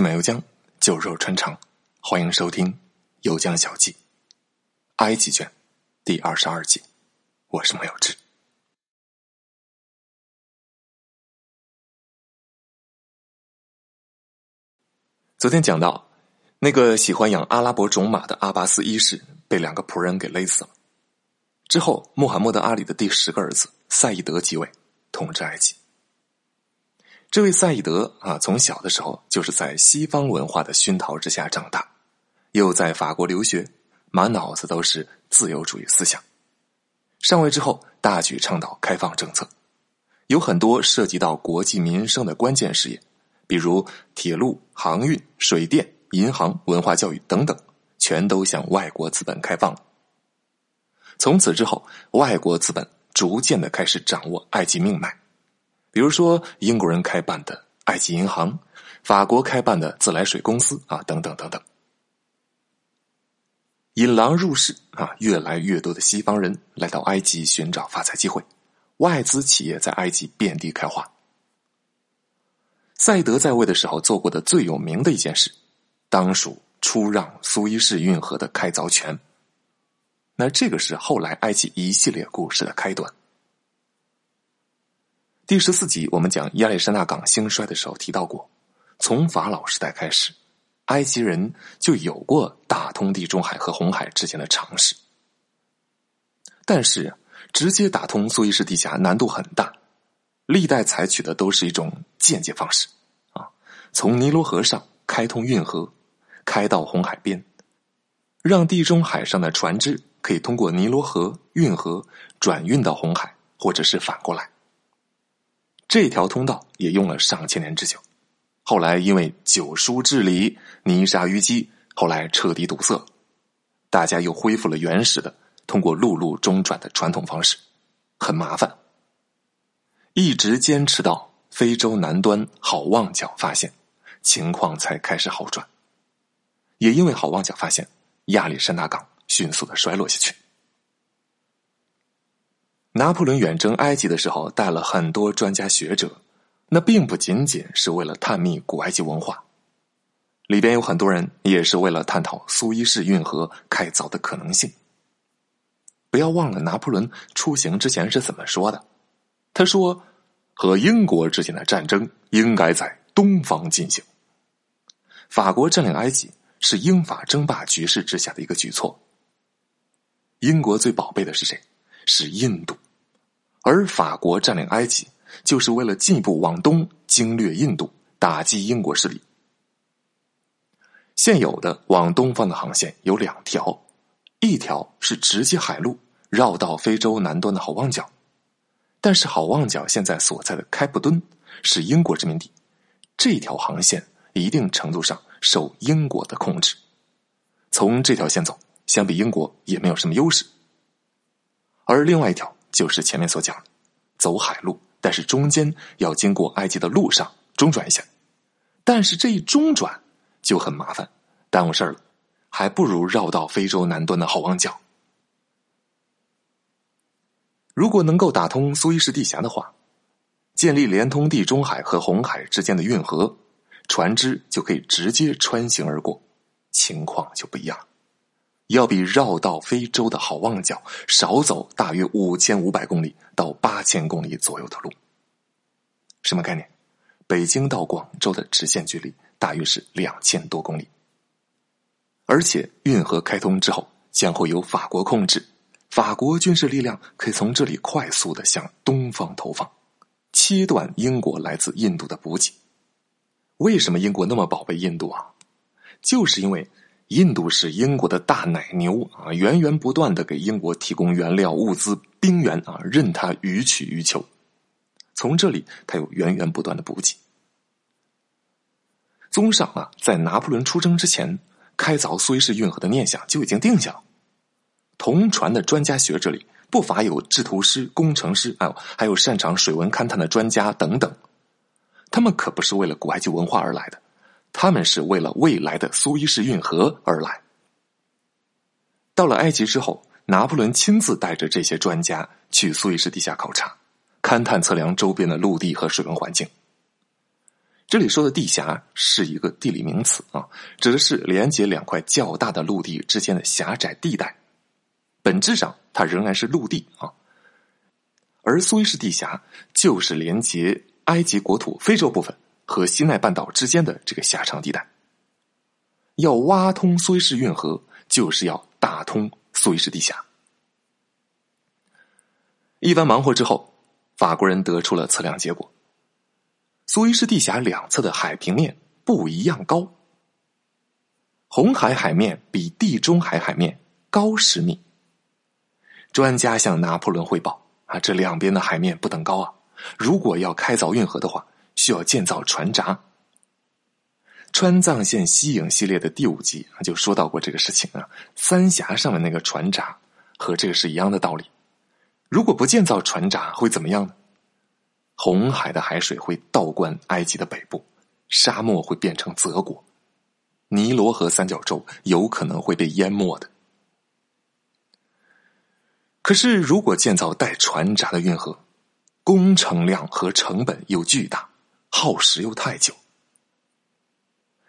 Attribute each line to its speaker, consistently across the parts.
Speaker 1: 西满油江，酒肉穿肠，欢迎收听《油江小记》埃及卷第二十二集。我是莫有志。昨天讲到，那个喜欢养阿拉伯种马的阿巴斯一世被两个仆人给勒死了。之后，穆罕默德阿里的第十个儿子赛义德即位，统治埃及。这位赛义德啊，从小的时候就是在西方文化的熏陶之下长大，又在法国留学，满脑子都是自由主义思想。上位之后，大举倡导开放政策，有很多涉及到国计民生的关键事业，比如铁路、航运、水电、银行、文化教育等等，全都向外国资本开放。从此之后，外国资本逐渐的开始掌握埃及命脉。比如说，英国人开办的埃及银行，法国开办的自来水公司啊，等等等等。引狼入室啊，越来越多的西方人来到埃及寻找发财机会，外资企业在埃及遍地开花。赛德在位的时候做过的最有名的一件事，当属出让苏伊士运河的开凿权。那这个是后来埃及一系列故事的开端。第十四集，我们讲亚历山大港兴衰的时候提到过，从法老时代开始，埃及人就有过打通地中海和红海之间的尝试。但是，直接打通苏伊士地峡难度很大，历代采取的都是一种间接方式，啊，从尼罗河上开通运河，开到红海边，让地中海上的船只可以通过尼罗河运河转运到红海，或者是反过来。这条通道也用了上千年之久，后来因为九叔治理泥沙淤积，后来彻底堵塞，大家又恢复了原始的通过陆路中转的传统方式，很麻烦。一直坚持到非洲南端好望角发现，情况才开始好转。也因为好望角发现，亚历山大港迅速的衰落下去。拿破仑远征埃及的时候，带了很多专家学者，那并不仅仅是为了探秘古埃及文化，里边有很多人也是为了探讨苏伊士运河开凿的可能性。不要忘了，拿破仑出行之前是怎么说的？他说：“和英国之间的战争应该在东方进行。”法国占领埃及是英法争霸局势之下的一个举措。英国最宝贝的是谁？是印度，而法国占领埃及，就是为了进一步往东经略印度，打击英国势力。现有的往东方的航线有两条，一条是直接海路绕到非洲南端的好望角，但是好望角现在所在的开普敦是英国殖民地，这条航线一定程度上受英国的控制，从这条线走，相比英国也没有什么优势。而另外一条就是前面所讲的，走海路，但是中间要经过埃及的路上中转一下，但是这一中转就很麻烦，耽误事儿了，还不如绕到非洲南端的好望角。如果能够打通苏伊士地峡的话，建立连通地中海和红海之间的运河，船只就可以直接穿行而过，情况就不一样。要比绕道非洲的好望角少走大约五千五百公里到八千公里左右的路。什么概念？北京到广州的直线距离大约是两千多公里。而且运河开通之后，将会由法国控制，法国军事力量可以从这里快速的向东方投放，切断英国来自印度的补给。为什么英国那么宝贝印度啊？就是因为。印度是英国的大奶牛啊，源源不断的给英国提供原料、物资、兵源啊，任他予取予求。从这里，他有源源不断的补给。综上啊，在拿破仑出征之前，开凿苏伊士运河的念想就已经定下了。同船的专家学者里，不乏有制图师、工程师，啊还有擅长水文勘探的专家等等。他们可不是为了古埃及文化而来的。他们是为了未来的苏伊士运河而来。到了埃及之后，拿破仑亲自带着这些专家去苏伊士地下考察，勘探测量周边的陆地和水文环境。这里说的地峡是一个地理名词啊，指的是连接两块较大的陆地之间的狭窄地带。本质上，它仍然是陆地啊。而苏伊士地峡就是连接埃及国土非洲部分和西奈半岛之间的这个狭长地带。要挖通苏伊士运河，就是要打通苏伊士地峡。一番忙活之后，法国人得出了测量结果。苏伊士地峡两侧的海平面不一样高，红海海面比地中海海面高十米。专家向拿破仑汇报啊，这两边的海面不等高啊，如果要开凿运河的话，需要建造船闸。川藏线西影系列的第五集就说到过这个事情啊，三峡上面那个船闸和这个是一样的道理，如果不建造船闸会怎么样呢？红海的海水会倒灌埃及的北部，沙漠会变成泽国，尼罗河三角洲有可能会被淹没的。可是，如果建造带船闸的运河，工程量和成本又巨大，耗时又太久。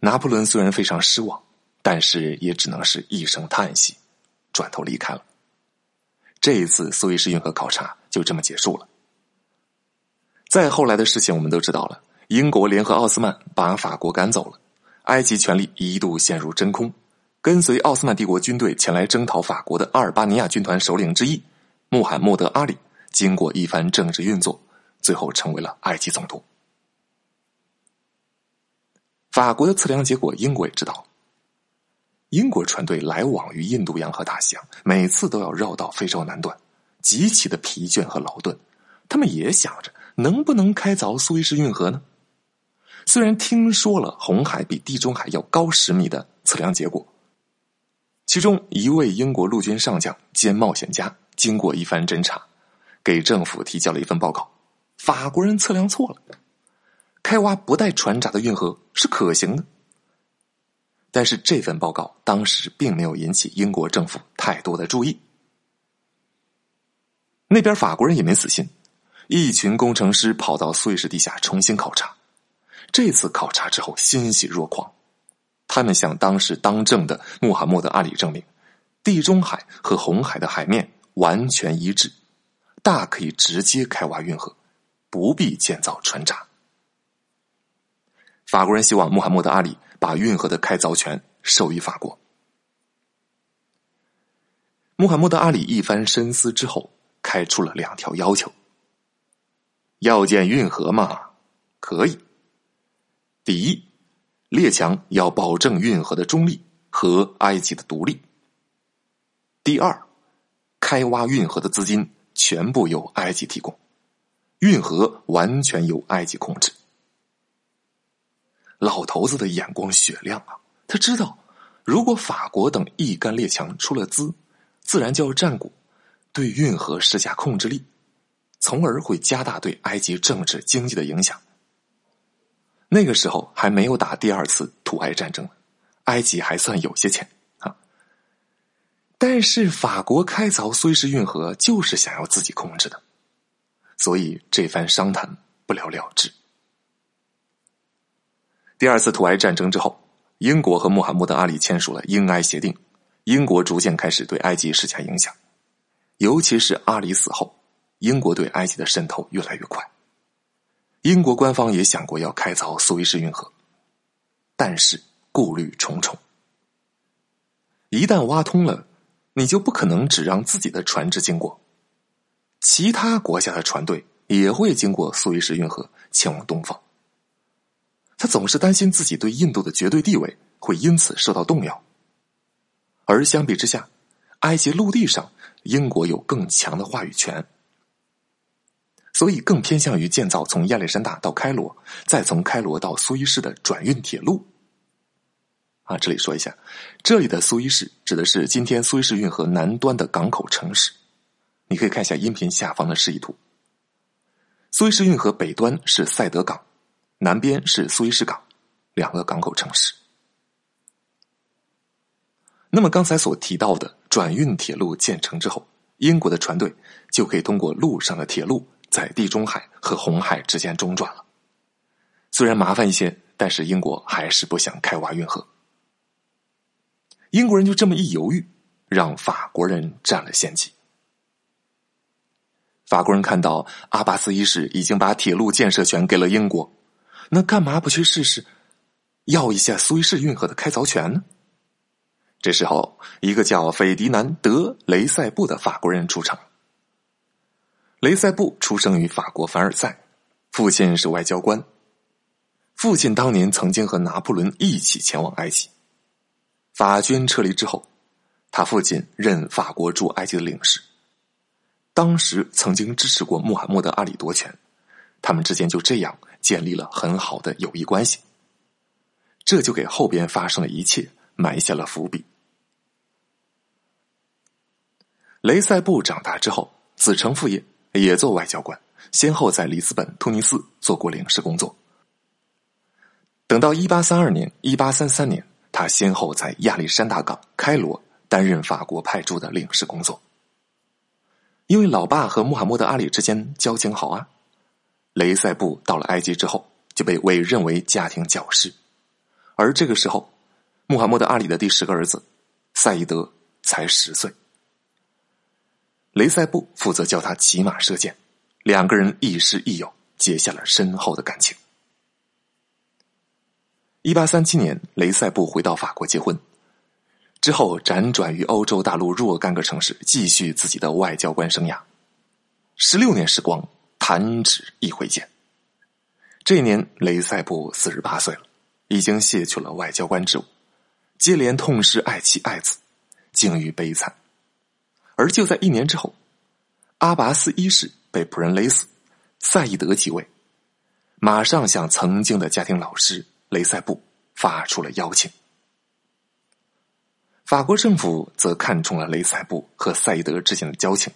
Speaker 1: 拿破仑虽然非常失望，但是也只能是一声叹息，转头离开了。这一次苏伊士运河考察就这么结束了。再后来的事情我们都知道了，英国联合奥斯曼把法国赶走了，埃及权力一度陷入真空。跟随奥斯曼帝国军队前来征讨法国的阿尔巴尼亚军团首领之一穆罕默德阿里，经过一番政治运作，最后成为了埃及总督。法国的测量结果，英国也知道。英国船队来往于印度洋和大西洋，每次都要绕到非洲南端，极其的疲倦和劳顿。他们也想着。能不能开凿苏伊士运河呢？虽然听说了红海比地中海要高十米的测量结果，其中一位英国陆军上将兼冒险家经过一番侦查，给政府提交了一份报告：法国人测量错了，开挖不带船闸的运河是可行的。但是这份报告当时并没有引起英国政府太多的注意，那边法国人也没死心。一群工程师跑到苏伊士地下重新考察，这次考察之后欣喜若狂，他们向当时当政的穆罕默德阿里证明，地中海和红海的海面完全一致，大可以直接开挖运河，不必建造船闸。法国人希望穆罕默德阿里把运河的开凿权授予法国。穆罕默德阿里一番深思之后，开出了两条要求。要建运河嘛？可以。第一，列强要保证运河的中立和埃及的独立。第二，开挖运河的资金全部由埃及提供，运河完全由埃及控制。老头子的眼光雪亮啊，他知道，如果法国等一干列强出了资，自然就要占股，对运河施加控制力。从而会加大对埃及政治经济的影响。那个时候还没有打第二次土埃战争，埃及还算有些钱啊。但是法国开凿苏伊士运河就是想要自己控制的，所以这番商谈不了了之。第二次土埃战争之后，英国和穆罕默德阿里签署了英埃协定，英国逐渐开始对埃及施加影响，尤其是阿里死后。英国对埃及的渗透越来越快，英国官方也想过要开凿苏伊士运河，但是顾虑重重。一旦挖通了，你就不可能只让自己的船只经过，其他国家的船队也会经过苏伊士运河前往东方。他总是担心自己对印度的绝对地位会因此受到动摇，而相比之下，埃及陆地上英国有更强的话语权。所以更偏向于建造从亚历山大到开罗，再从开罗到苏伊士的转运铁路。啊，这里说一下，这里的苏伊士指的是今天苏伊士运河南端的港口城市。你可以看一下音频下方的示意图。苏伊士运河北端是塞德港，南边是苏伊士港，两个港口城市。那么刚才所提到的转运铁路建成之后，英国的船队就可以通过陆上的铁路。在地中海和红海之间中转了，虽然麻烦一些，但是英国还是不想开挖运河。英国人就这么一犹豫，让法国人占了先机。法国人看到阿巴斯一世已经把铁路建设权给了英国，那干嘛不去试试，要一下苏伊士运河的开凿权呢？这时候，一个叫斐迪南·德雷塞布的法国人出场。雷塞布出生于法国凡尔赛，父亲是外交官。父亲当年曾经和拿破仑一起前往埃及。法军撤离之后，他父亲任法国驻埃及的领事。当时曾经支持过穆罕默德·阿里夺权，他们之间就这样建立了很好的友谊关系。这就给后边发生的一切埋下了伏笔。雷塞布长大之后，子承父业，也做外交官，先后在里斯本、突尼斯做过领事工作。等到一八三二年、一八三三年，他先后在亚历山大港、开罗担任法国派驻的领事工作。因为老爸和穆罕默德阿里之间交情好啊，雷塞布到了埃及之后就被委任为家庭教师，而这个时候，穆罕默德阿里的第十个儿子赛义德才十岁。雷塞布负责教他骑马射箭，两个人亦师亦友，结下了深厚的感情。一八三七年，雷塞布回到法国结婚。之后辗转于欧洲大陆若干个城市，继续自己的外交官生涯。十六年时光，弹指一挥间。这一年，雷塞布四十八岁了，已经卸去了外交官职务，接连痛失爱妻爱子，境遇悲惨。而就在一年之后，阿拔斯一世被仆人勒死，赛义德继位，马上向曾经的家庭老师雷塞布发出了邀请。法国政府则看中了雷塞布和赛义德之间的交情，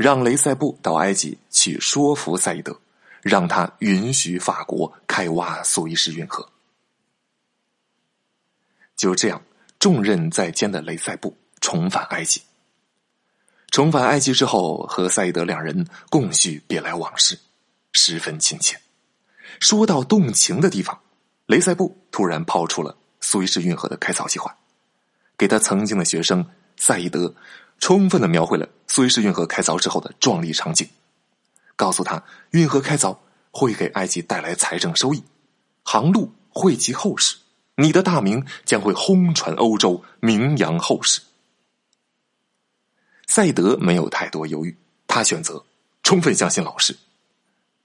Speaker 1: 让雷塞布到埃及去说服赛义德，让他允许法国开挖苏伊士运河。就这样，重任在肩的雷塞布重返埃及。重返埃及之后，和赛义德两人共叙别来往事，十分亲切。说到动情的地方，雷塞布突然抛出了苏伊士运河的开凿计划。给他曾经的学生赛义德充分的描绘了苏伊士运河开凿之后的壮丽场景，告诉他运河开凿会给埃及带来财政收益，航路惠及后世，你的大名将会轰传欧洲，名扬后世。赛德没有太多犹豫，他选择充分相信老师，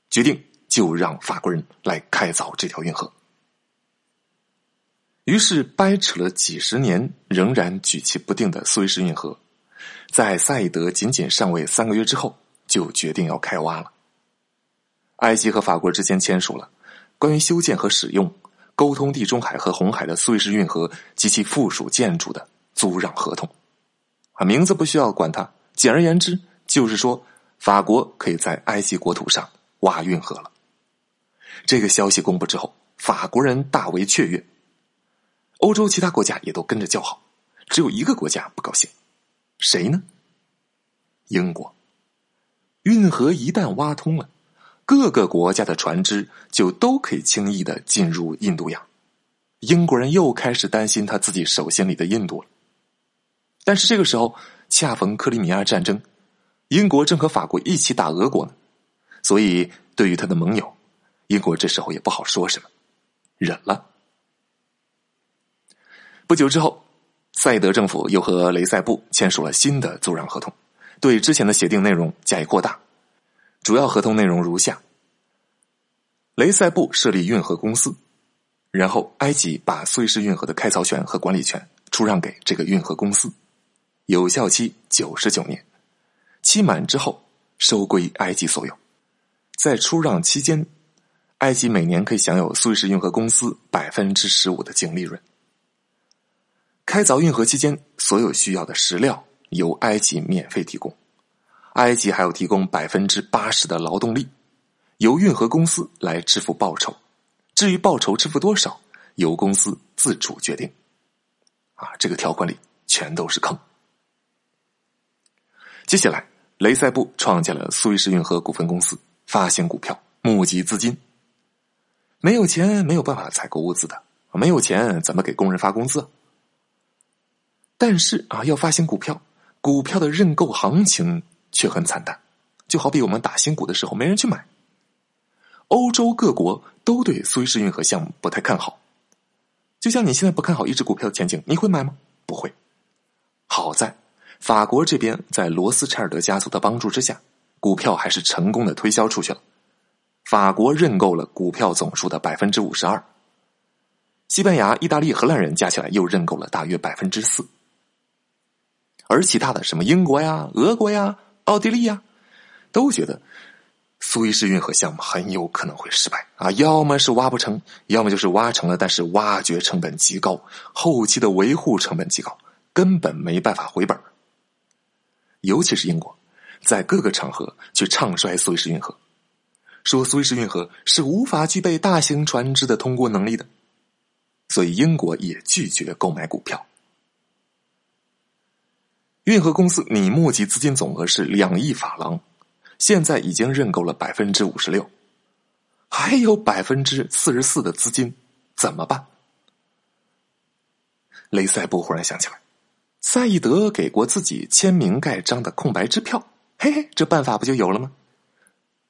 Speaker 1: 决定就让法国人来开凿这条运河。于是，掰扯了几十年，仍然举棋不定的苏伊士运河，在赛义德仅仅上位三个月之后，就决定要开挖了。埃及和法国之间签署了关于修建和使用、沟通地中海和红海的苏伊士运河及其附属建筑的租让合同。啊，名字不需要管它，简而言之，就是说法国可以在埃及国土上挖运河了。这个消息公布之后，法国人大为雀跃。欧洲其他国家也都跟着叫好，只有一个国家不高兴，谁呢？英国。运河一旦挖通了，各个国家的船只就都可以轻易的进入印度洋。英国人又开始担心他自己手心里的印度了。但是这个时候恰逢克里米亚战争，英国正和法国一起打俄国呢，所以对于他的盟友，英国这时候也不好说什么，忍了。不久之后，赛德政府又和雷塞布签署了新的租让合同，对之前的协定内容加以扩大。主要合同内容如下：雷塞布设立运河公司，然后埃及把苏伊士运河的开凿权和管理权出让给这个运河公司，有效期九十九年，期满之后收归埃及所有。在出让期间，埃及每年可以享有苏伊士运河公司百分之十五的净利润。开凿运河期间，所有需要的石料由埃及免费提供，埃及还要提供百分之八十的劳动力，由运河公司来支付报酬。至于报酬支付多少，由公司自主决定。啊，这个条款里全都是坑。接下来，雷塞布创建了苏伊士运河股份公司，发行股票，募集资金。没有钱没有办法采购物资的，没有钱怎么给工人发工资？但是啊，要发行股票，股票的认购行情却很惨淡，就好比我们打新股的时候没人去买。欧洲各国都对苏伊士运河项目不太看好，就像你现在不看好一只股票的前景，你会买吗？不会。好在法国这边在罗斯柴尔德家族的帮助之下，股票还是成功的推销出去了。法国认购了股票总数的百分之五十二，西班牙、意大利、荷兰人加起来又认购了大约百分之四。而其他的什么英国呀、俄国呀、奥地利呀，都觉得苏伊士运河项目很有可能会失败啊！要么是挖不成，要么就是挖成了，但是挖掘成本极高，后期的维护成本极高，根本没办法回本。尤其是英国，在各个场合去唱衰苏伊士运河，说苏伊士运河是无法具备大型船只的通过能力的，所以英国也拒绝购买股票。运河公司拟募集资金总额是两亿法郎，现在已经认购了百分之五十六，还有百分之四十四的资金怎么办？雷塞布忽然想起来，赛义德给过自己签名盖章的空白支票，嘿嘿，这办法不就有了吗？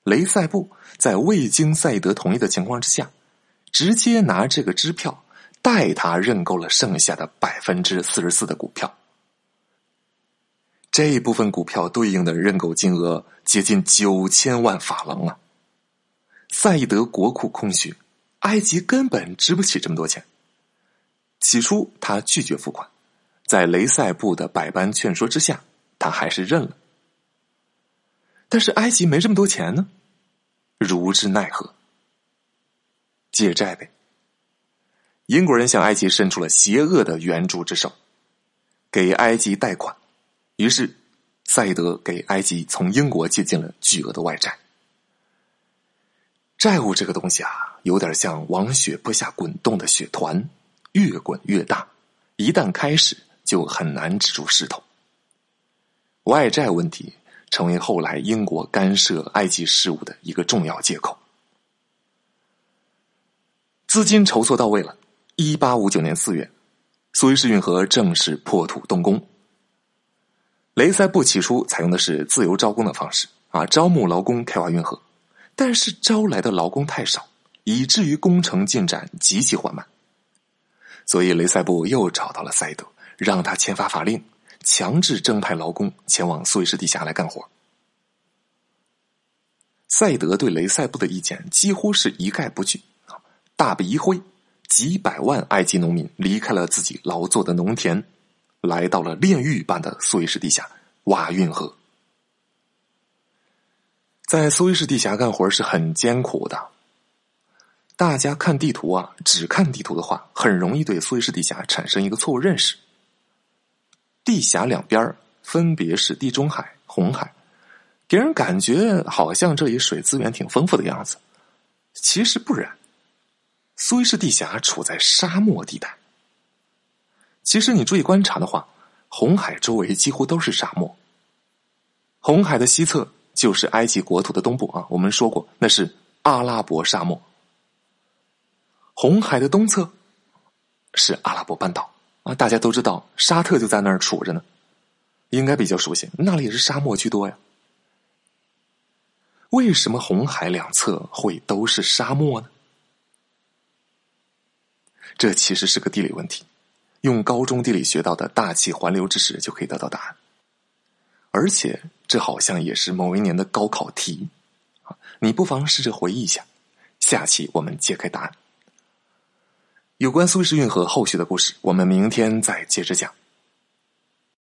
Speaker 1: 雷塞布在未经赛义德同意的情况之下，直接拿这个支票代他认购了剩下的百分之四十四的股票。这一部分股票对应的认购金额接近九千万法郎啊！赛义德国库空虚，埃及根本支不起这么多钱。起初他拒绝付款，在雷塞布的百般劝说之下，他还是认了。但是埃及没这么多钱呢，如之奈何？借债呗。英国人向埃及伸出了邪恶的援助之手，给埃及贷款。于是，赛德给埃及从英国借进了巨额的外债。债务这个东西啊，有点像往雪坡下滚动的雪团，越滚越大，一旦开始就很难止住势头。外债问题成为后来英国干涉埃及事务的一个重要借口。资金筹措到位了，一八五九年四月，苏伊士运河正式破土动工。雷塞布起初采用的是自由招工的方式啊，招募劳工开挖运河，但是招来的劳工太少，以至于工程进展极其缓慢。所以雷塞布又找到了赛德，让他签发法令，强制征派劳工前往苏伊士地下来干活。赛德对雷塞布的意见几乎是一概不拒啊，大笔一挥，几百万埃及农民离开了自己劳作的农田。来到了炼狱般的苏伊士地下挖运河，在苏伊士地下干活是很艰苦的。大家看地图啊，只看地图的话，很容易对苏伊士地下产生一个错误认识。地峡两边分别是地中海、红海，给人感觉好像这里水资源挺丰富的样子。其实不然，苏伊士地峡处在沙漠地带。其实你注意观察的话，红海周围几乎都是沙漠。红海的西侧就是埃及国土的东部啊，我们说过那是阿拉伯沙漠。红海的东侧是阿拉伯半岛啊，大家都知道沙特就在那儿杵着呢，应该比较熟悉，那里也是沙漠居多呀。为什么红海两侧会都是沙漠呢？这其实是个地理问题。用高中地理学到的大气环流知识就可以得到答案，而且这好像也是某一年的高考题啊！你不妨试着回忆一下，下期我们揭开答案。有关苏伊士运河后续的故事，我们明天再接着讲。